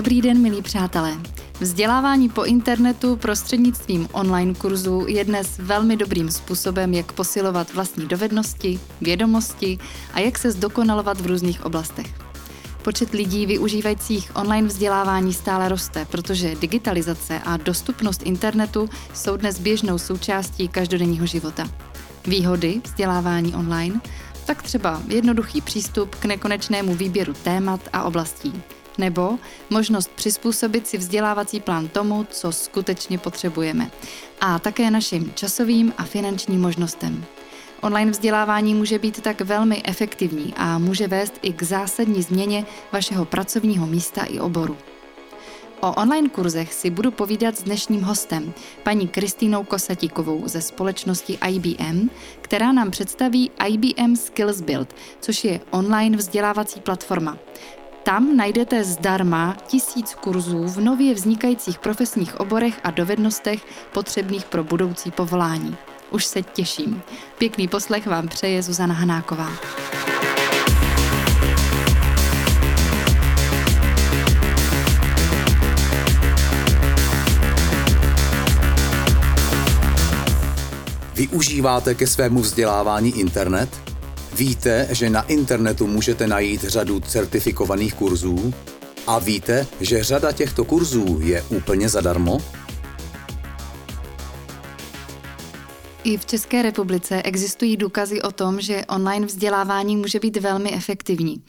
Dobrý den, milí přátelé. Vzdělávání po internetu prostřednictvím online kurzů je dnes velmi dobrým způsobem, jak posilovat vlastní dovednosti, vědomosti a jak se zdokonalovat v různých oblastech. Počet lidí využívajících online vzdělávání stále roste, protože digitalizace a dostupnost internetu jsou dnes běžnou součástí každodenního života. Výhody vzdělávání online tak třeba jednoduchý přístup k nekonečnému výběru témat a oblastí nebo možnost přizpůsobit si vzdělávací plán tomu, co skutečně potřebujeme, a také našim časovým a finančním možnostem. Online vzdělávání může být tak velmi efektivní a může vést i k zásadní změně vašeho pracovního místa i oboru. O online kurzech si budu povídat s dnešním hostem, paní Kristýnou Kosatíkovou ze společnosti IBM, která nám představí IBM Skills Build, což je online vzdělávací platforma. Tam najdete zdarma tisíc kurzů v nově vznikajících profesních oborech a dovednostech potřebných pro budoucí povolání. Už se těším. Pěkný poslech vám přeje Zuzana Hanáková. Využíváte ke svému vzdělávání internet? Víte, že na internetu můžete najít řadu certifikovaných kurzů? A víte, že řada těchto kurzů je úplně zadarmo? I v České republice existují důkazy o tom, že online vzdělávání může být velmi efektivní.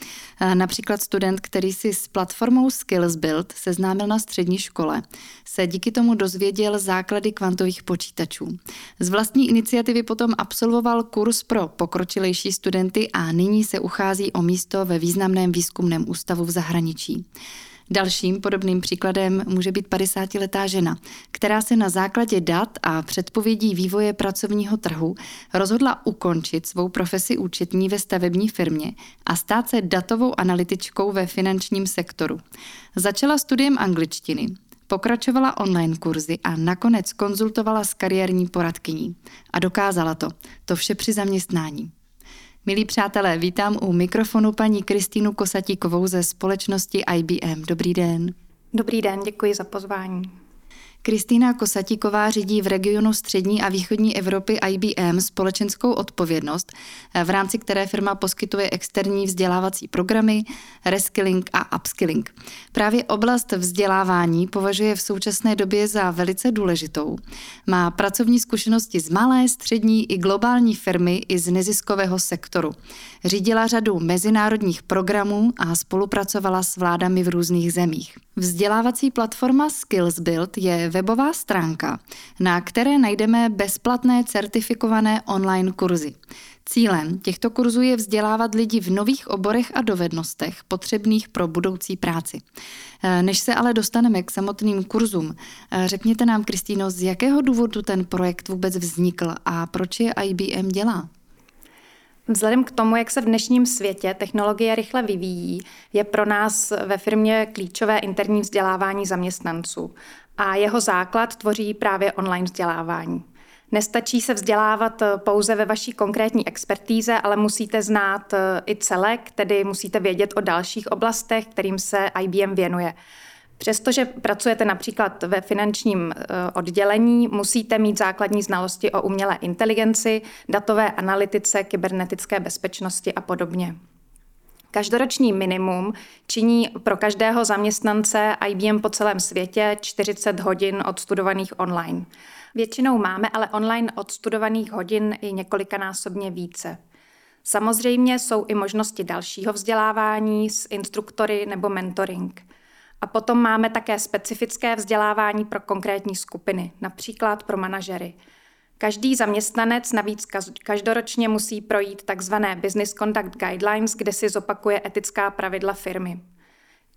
Například student, který si s platformou Skills Build seznámil na střední škole, se díky tomu dozvěděl základy kvantových počítačů. Z vlastní iniciativy potom absolvoval kurz pro pokročilejší studenty a nyní se uchází o místo ve významném výzkumném ústavu v zahraničí. Dalším podobným příkladem může být 50-letá žena, která se na základě dat a předpovědí vývoje pracovního trhu rozhodla ukončit svou profesi účetní ve stavební firmě a stát se datovou analytičkou ve finančním sektoru. Začala studiem angličtiny, pokračovala online kurzy a nakonec konzultovala s kariérní poradkyní. A dokázala to. To vše při zaměstnání. Milí přátelé, vítám u mikrofonu paní Kristýnu Kosatíkovou ze společnosti IBM. Dobrý den. Dobrý den, děkuji za pozvání. Kristýna Kosatíková řídí v regionu střední a východní Evropy IBM společenskou odpovědnost, v rámci které firma poskytuje externí vzdělávací programy, reskilling a upskilling. Právě oblast vzdělávání považuje v současné době za velice důležitou. Má pracovní zkušenosti z malé, střední i globální firmy i z neziskového sektoru. Řídila řadu mezinárodních programů a spolupracovala s vládami v různých zemích. Vzdělávací platforma Skills Build je webová stránka, na které najdeme bezplatné certifikované online kurzy. Cílem těchto kurzů je vzdělávat lidi v nových oborech a dovednostech potřebných pro budoucí práci. Než se ale dostaneme k samotným kurzům, řekněte nám, Kristýno, z jakého důvodu ten projekt vůbec vznikl a proč je IBM dělá? Vzhledem k tomu, jak se v dnešním světě technologie rychle vyvíjí, je pro nás ve firmě klíčové interní vzdělávání zaměstnanců a jeho základ tvoří právě online vzdělávání. Nestačí se vzdělávat pouze ve vaší konkrétní expertíze, ale musíte znát i celek, tedy musíte vědět o dalších oblastech, kterým se IBM věnuje. Přestože pracujete například ve finančním eh, oddělení, musíte mít základní znalosti o umělé inteligenci, datové analytice, kybernetické bezpečnosti a podobně. Každoroční minimum činí pro každého zaměstnance IBM po celém světě 40 hodin odstudovaných online. Většinou máme ale online odstudovaných hodin i několikanásobně více. Samozřejmě jsou i možnosti dalšího vzdělávání s instruktory nebo mentoring. A potom máme také specifické vzdělávání pro konkrétní skupiny, například pro manažery. Každý zaměstnanec navíc každoročně musí projít takzvané Business Conduct Guidelines, kde si zopakuje etická pravidla firmy.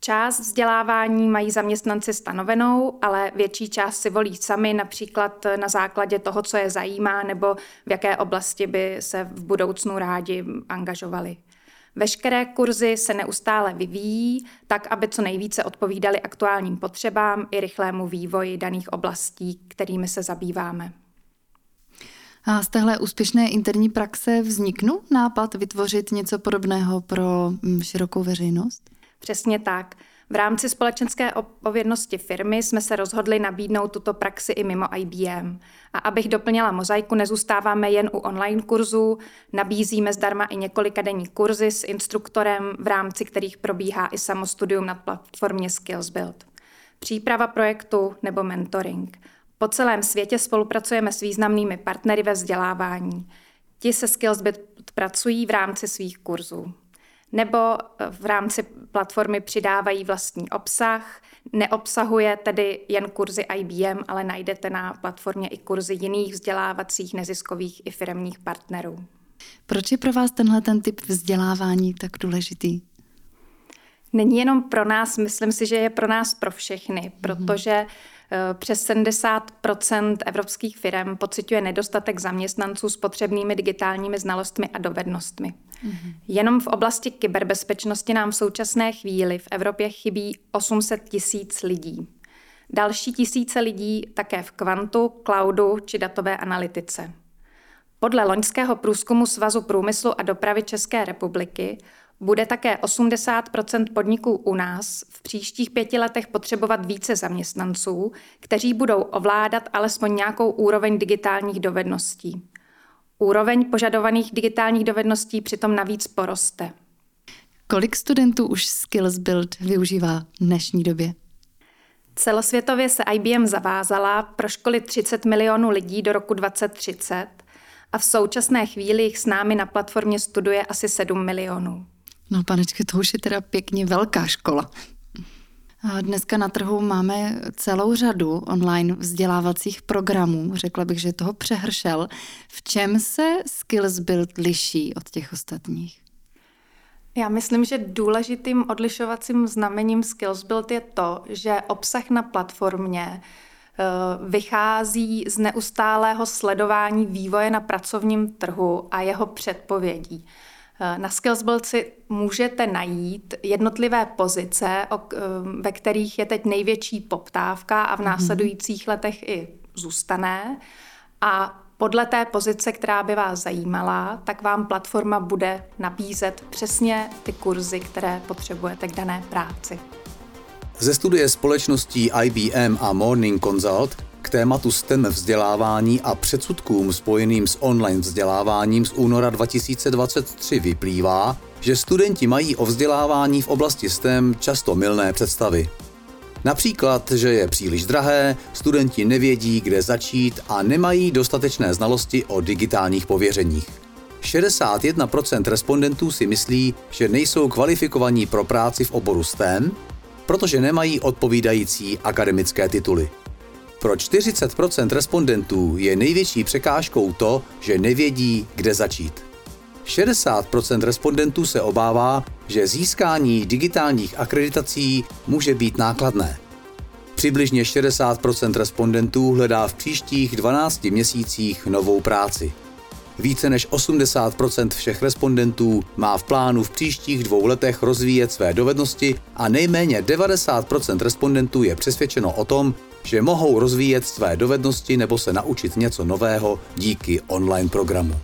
Část vzdělávání mají zaměstnanci stanovenou, ale větší část si volí sami, například na základě toho, co je zajímá nebo v jaké oblasti by se v budoucnu rádi angažovali. Veškeré kurzy se neustále vyvíjí, tak aby co nejvíce odpovídaly aktuálním potřebám i rychlému vývoji daných oblastí, kterými se zabýváme. A z téhle úspěšné interní praxe vzniknul nápad vytvořit něco podobného pro mm, širokou veřejnost? Přesně tak. V rámci společenské odpovědnosti firmy jsme se rozhodli nabídnout tuto praxi i mimo IBM. A abych doplnila mozaiku, nezůstáváme jen u online kurzů, nabízíme zdarma i několika denní kurzy s instruktorem, v rámci kterých probíhá i samostudium na platformě SkillsBuild. Příprava projektu nebo mentoring. Po celém světě spolupracujeme s významnými partnery ve vzdělávání. Ti se SkillsBuild pracují v rámci svých kurzů nebo eh, v rámci platformy přidávají vlastní obsah. Neobsahuje tedy jen kurzy IBM, ale najdete na platformě i kurzy jiných vzdělávacích neziskových i firmních partnerů. Proč je pro vás tenhle ten typ vzdělávání tak důležitý? Není jenom pro nás, myslím si, že je pro nás pro všechny, mhm. protože přes 70% evropských firm pociťuje nedostatek zaměstnanců s potřebnými digitálními znalostmi a dovednostmi. Mm-hmm. Jenom v oblasti kyberbezpečnosti nám v současné chvíli v Evropě chybí 800 tisíc lidí. Další tisíce lidí také v kvantu, cloudu či datové analytice. Podle loňského průzkumu Svazu průmyslu a dopravy České republiky bude také 80% podniků u nás v příštích pěti letech potřebovat více zaměstnanců, kteří budou ovládat alespoň nějakou úroveň digitálních dovedností. Úroveň požadovaných digitálních dovedností přitom navíc poroste. Kolik studentů už Skills Build využívá v dnešní době? Celosvětově se IBM zavázala pro školy 30 milionů lidí do roku 2030 a v současné chvíli jich s námi na platformě studuje asi 7 milionů. No panečky, to už je teda pěkně velká škola. Dneska na trhu máme celou řadu online vzdělávacích programů. Řekla bych, že toho přehršel. V čem se Skills Build liší od těch ostatních? Já myslím, že důležitým odlišovacím znamením Skills Build je to, že obsah na platformě eh, vychází z neustálého sledování vývoje na pracovním trhu a jeho předpovědí. Eh, na Skillsbuild si můžete najít jednotlivé pozice, eh, ve kterých je teď největší poptávka a v mhm. následujících letech i zůstane. A podle té pozice, která by vás zajímala, tak vám platforma bude nabízet přesně ty kurzy, které potřebujete k dané práci. Ze studie společností IBM a Morning Consult tématu STEM vzdělávání a předsudkům spojeným s online vzděláváním z února 2023 vyplývá, že studenti mají o vzdělávání v oblasti STEM často mylné představy. Například, že je příliš drahé, studenti nevědí, kde začít a nemají dostatečné znalosti o digitálních pověřeních. 61% respondentů si myslí, že nejsou kvalifikovaní pro práci v oboru STEM, protože nemají odpovídající akademické tituly. Pro 40% respondentů je největší překážkou to, že nevědí, kde začít. 60% respondentů se obává, že získání digitálních akreditací může být nákladné. Přibližně 60% respondentů hledá v příštích 12 měsících novou práci. Více než 80% všech respondentů má v plánu v příštích dvou letech rozvíjet své dovednosti a nejméně 90% respondentů je přesvědčeno o tom, že mohou rozvíjet své dovednosti nebo se naučit něco nového díky online programu.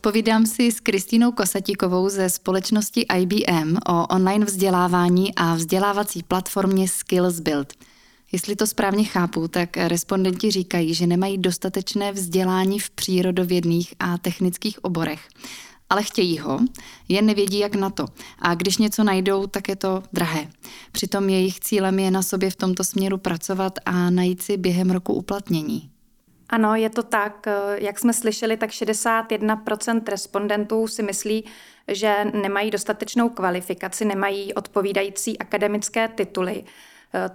Povídám si s Kristýnou Kosatíkovou ze společnosti IBM o online vzdělávání a vzdělávací platformě Skills Build. Jestli to správně chápu, tak respondenti říkají, že nemají dostatečné vzdělání v přírodovědných a technických oborech ale chtějí ho, jen nevědí, jak na to. A když něco najdou, tak je to drahé. Přitom jejich cílem je na sobě v tomto směru pracovat a najít si během roku uplatnění. Ano, je to tak. Jak jsme slyšeli, tak 61% respondentů si myslí, že nemají dostatečnou kvalifikaci, nemají odpovídající akademické tituly.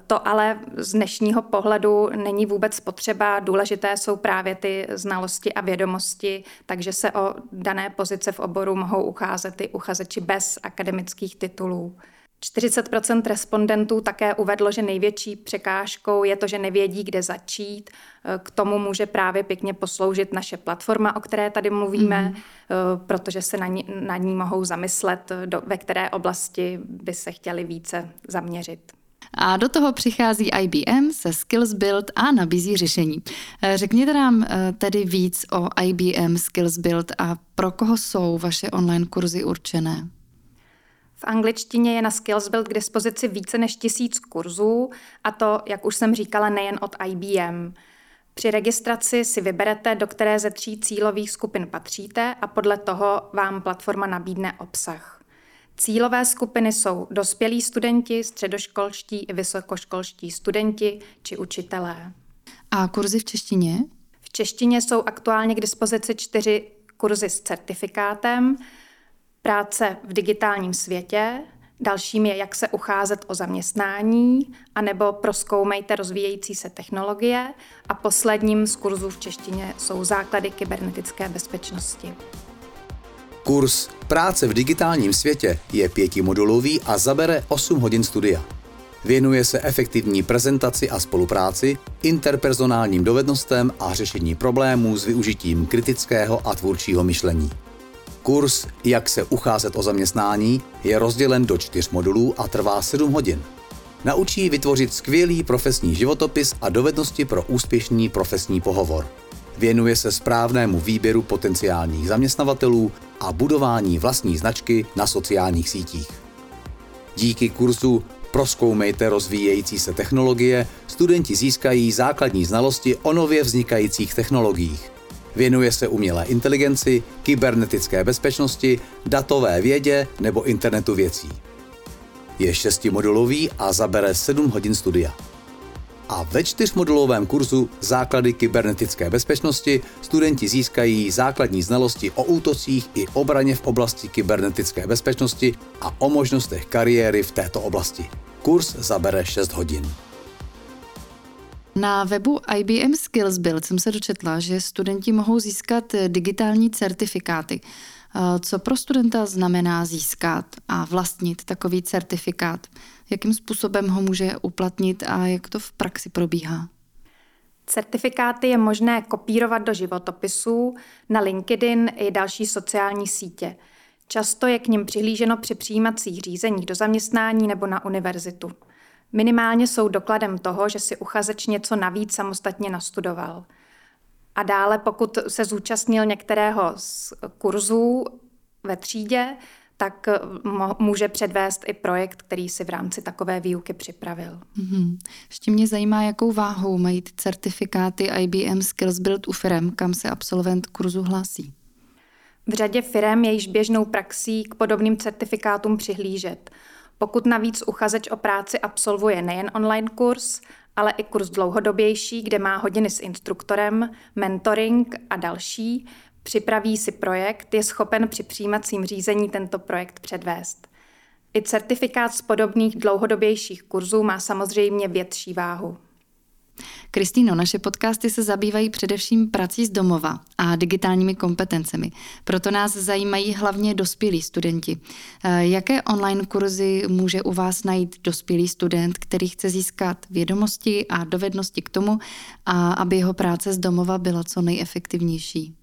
To ale z dnešního pohledu není vůbec potřeba. Důležité jsou právě ty znalosti a vědomosti, takže se o dané pozice v oboru mohou ucházet i uchazeči bez akademických titulů. 40% respondentů také uvedlo, že největší překážkou je to, že nevědí, kde začít. K tomu může právě pěkně posloužit naše platforma, o které tady mluvíme, mm. protože se na ní, na ní mohou zamyslet, do, ve které oblasti by se chtěli více zaměřit. A do toho přichází IBM se Skills Build a nabízí řešení. Eh, řekněte nám eh, tedy víc o IBM Skills Build a pro koho jsou vaše online kurzy určené. V angličtině je na SkillsBuild k dispozici více než tisíc kurzů, a to, jak už jsem říkala, nejen od IBM. Při registraci si vyberete, do které ze tří cílových skupin patříte a podle toho vám platforma nabídne obsah. Cílové skupiny jsou dospělí studenti, středoškolští i vysokoškolští studenti či učitelé. A kurzy v češtině? V češtině jsou aktuálně k dispozici čtyři kurzy s certifikátem, práce v digitálním světě, dalším je, jak se ucházet o zaměstnání, anebo proskoumejte rozvíjející se technologie a posledním z kurzů v češtině jsou základy kybernetické bezpečnosti. Kurs Práce v digitálním světě je pětimodulový a zabere 8 hodin studia. Věnuje se efektivní prezentaci a spolupráci, interpersonálním dovednostem a řešení problémů s využitím kritického a tvůrčího myšlení. Kurs Jak se ucházet o zaměstnání je rozdělen do čtyř modulů a trvá 7 hodin. Naučí vytvořit skvělý profesní životopis a dovednosti pro úspěšný profesní pohovor. Věnuje se správnému výběru potenciálních zaměstnavatelů a budování vlastní značky na sociálních sítích. Díky kurzu Proskoumejte rozvíjející se technologie, studenti získají základní znalosti o nově vznikajících technologiích. Věnuje se umělé inteligenci, kybernetické bezpečnosti, datové vědě nebo internetu věcí. Je šestimodulový a zabere 7 hodin studia. A ve čtyřmodulovém kurzu Základy kybernetické bezpečnosti studenti získají základní znalosti o útocích i obraně v oblasti kybernetické bezpečnosti a o možnostech kariéry v této oblasti. Kurs zabere 6 hodin. Na webu IBM Skills Build jsem se dočetla, že studenti mohou získat digitální certifikáty. Co pro studenta znamená získat a vlastnit takový certifikát? Jakým způsobem ho může uplatnit a jak to v praxi probíhá? Certifikáty je možné kopírovat do životopisů, na LinkedIn i další sociální sítě. Často je k nim přihlíženo při přijímacích řízeních do zaměstnání nebo na univerzitu. Minimálně jsou dokladem toho, že si uchazeč něco navíc samostatně nastudoval. A dále, pokud se zúčastnil některého z kurzů ve třídě, tak může předvést i projekt, který si v rámci takové výuky připravil. Mm-hmm. Ještě mě zajímá, jakou váhou mají certifikáty IBM Skills Build u firm, kam se absolvent kurzu hlásí. V řadě firm je již běžnou praxí k podobným certifikátům přihlížet. Pokud navíc uchazeč o práci absolvuje nejen online kurz, ale i kurz dlouhodobější, kde má hodiny s instruktorem, mentoring a další, připraví si projekt, je schopen při přijímacím řízení tento projekt předvést. I certifikát z podobných dlouhodobějších kurzů má samozřejmě větší váhu. Kristýno, naše podcasty se zabývají především prací z domova a digitálními kompetencemi. Proto nás zajímají hlavně dospělí studenti. Eh, jaké online kurzy může u vás najít dospělý student, který chce získat vědomosti a dovednosti k tomu, a aby jeho práce z domova byla co nejefektivnější?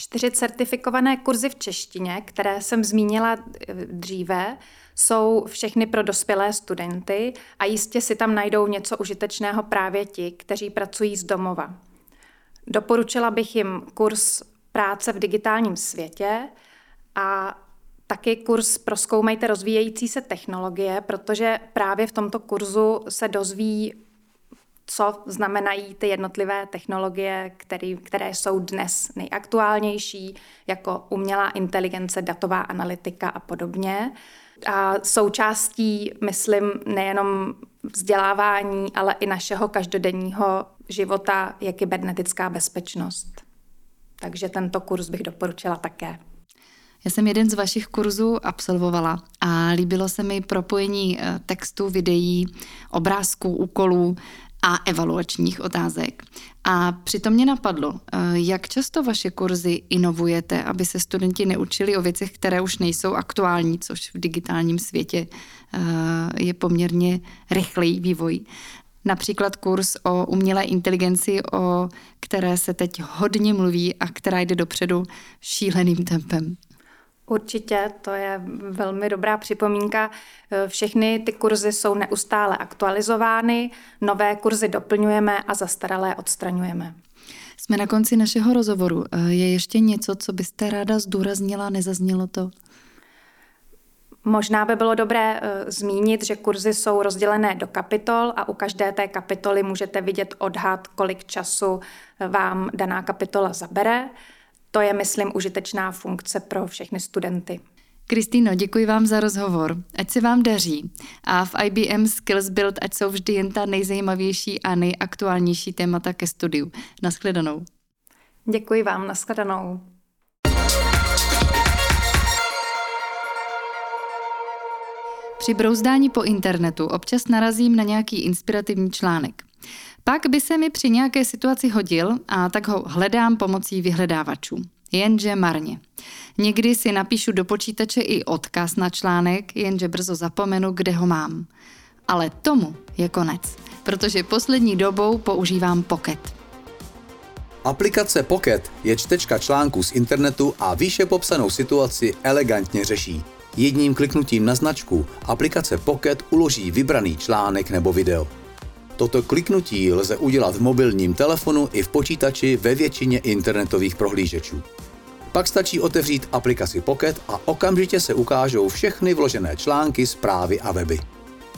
Čtyři certifikované kurzy v češtině, které jsem zmínila eh, dříve, jsou všechny pro dospělé studenty a jistě si tam najdou něco užitečného právě ti, kteří pracují z domova. Doporučila bych jim kurz práce v digitálním světě a taky kurz Proskoumejte rozvíjející se technologie, protože právě v tomto kurzu se dozví co znamenají ty jednotlivé technologie, který, které jsou dnes nejaktuálnější, jako umělá inteligence, datová analytika a podobně. A součástí, myslím, nejenom vzdělávání, ale i našeho každodenního života je kybernetická bezpečnost. Takže tento kurz bych doporučila také. Já jsem jeden z vašich kurzů absolvovala a líbilo se mi propojení eh, textu, videí, obrázků, úkolů a evaluačních otázek. A přitom mě napadlo, eh, jak často vaše kurzy inovujete, aby se studenti neučili o věcech, které už nejsou aktuální, což v digitálním světě eh, je poměrně rychlý vývoj. Například kurz o umělé inteligenci, o které se teď hodně mluví a která jde dopředu šíleným tempem. Určitě, to je velmi dobrá připomínka. Všechny ty kurzy jsou neustále aktualizovány, nové kurzy doplňujeme a zastaralé odstraňujeme. Jsme na konci našeho rozhovoru. Je ještě něco, co byste ráda zdůraznila, nezaznělo to? Možná by bylo dobré uh, zmínit, že kurzy jsou rozdělené do kapitol a u každé té kapitoly můžete vidět odhad, kolik času vám daná kapitola zabere. To je, myslím, užitečná funkce pro všechny studenty. Kristýno, děkuji vám za rozhovor. Ať se vám daří. A v IBM Skills Build ať jsou vždy jen ta nejzajímavější a nejaktuálnější témata ke studiu. Naschledanou. Děkuji vám, naschledanou. Při brouzdání po internetu občas narazím na nějaký inspirativní článek. Pak by se mi při nějaké situaci hodil a tak ho hledám pomocí vyhledávačů. Jenže marně. Někdy si napíšu do počítače i odkaz na článek, jenže brzo zapomenu, kde ho mám. Ale tomu je konec, protože poslední dobou používám Pocket. Aplikace Pocket je čtečka článků z internetu a výše popsanou situaci elegantně řeší. Jedním kliknutím na značku aplikace Pocket uloží vybraný článek nebo video. Toto kliknutí lze udělat v mobilním telefonu i v počítači ve většině internetových prohlížečů. Pak stačí otevřít aplikaci Pocket a okamžitě se ukážou všechny vložené články, zprávy a weby.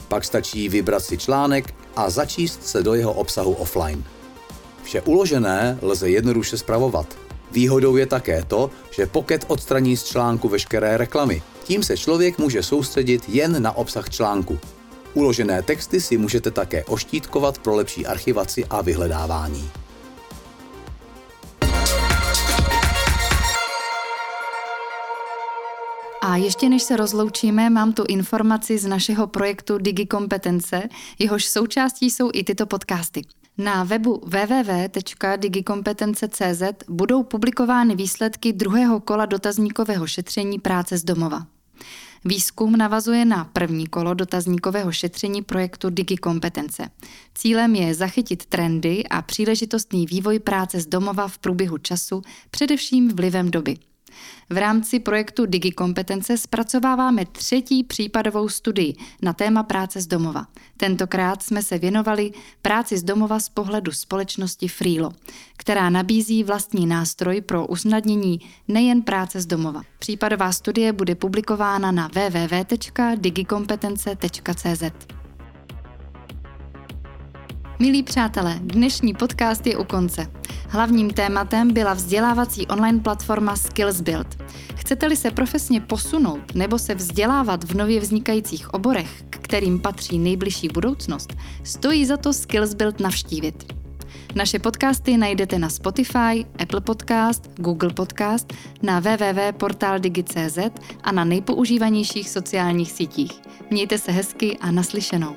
Pak stačí vybrat si článek a začíst se do jeho obsahu offline. Vše uložené lze jednoduše zpravovat. Výhodou je také to, že Pocket odstraní z článku veškeré reklamy. Tím se člověk může soustředit jen na obsah článku. Uložené texty si můžete také oštítkovat pro lepší archivaci a vyhledávání. A ještě než se rozloučíme, mám tu informaci z našeho projektu Digikompetence, jehož součástí jsou i tyto podcasty. Na webu www.digikompetence.cz budou publikovány výsledky druhého kola dotazníkového šetření práce z domova. Výzkum navazuje na první kolo dotazníkového šetření projektu Digikompetence. Cílem je zachytit trendy a příležitostný vývoj práce z domova v průběhu času, především vlivem doby. V rámci projektu Digikompetence zpracováváme třetí případovou studii na téma práce z domova. Tentokrát jsme se věnovali práci z domova z pohledu společnosti Freelo, která nabízí vlastní nástroj pro usnadnění nejen práce z domova. Případová studie bude publikována na www.digikompetence.cz. Milí přátelé, dnešní podcast je u konce. Hlavním tématem byla vzdělávací online platforma Skills Build. Chcete-li se profesně posunout nebo se vzdělávat v nově vznikajících oborech, k kterým patří nejbližší budoucnost, stojí za to Skills Build navštívit. Naše podcasty najdete na Spotify, Apple Podcast, Google Podcast, na www.portaldigi.cz a na nejpoužívanějších sociálních sítích. Mějte se hezky a naslyšenou.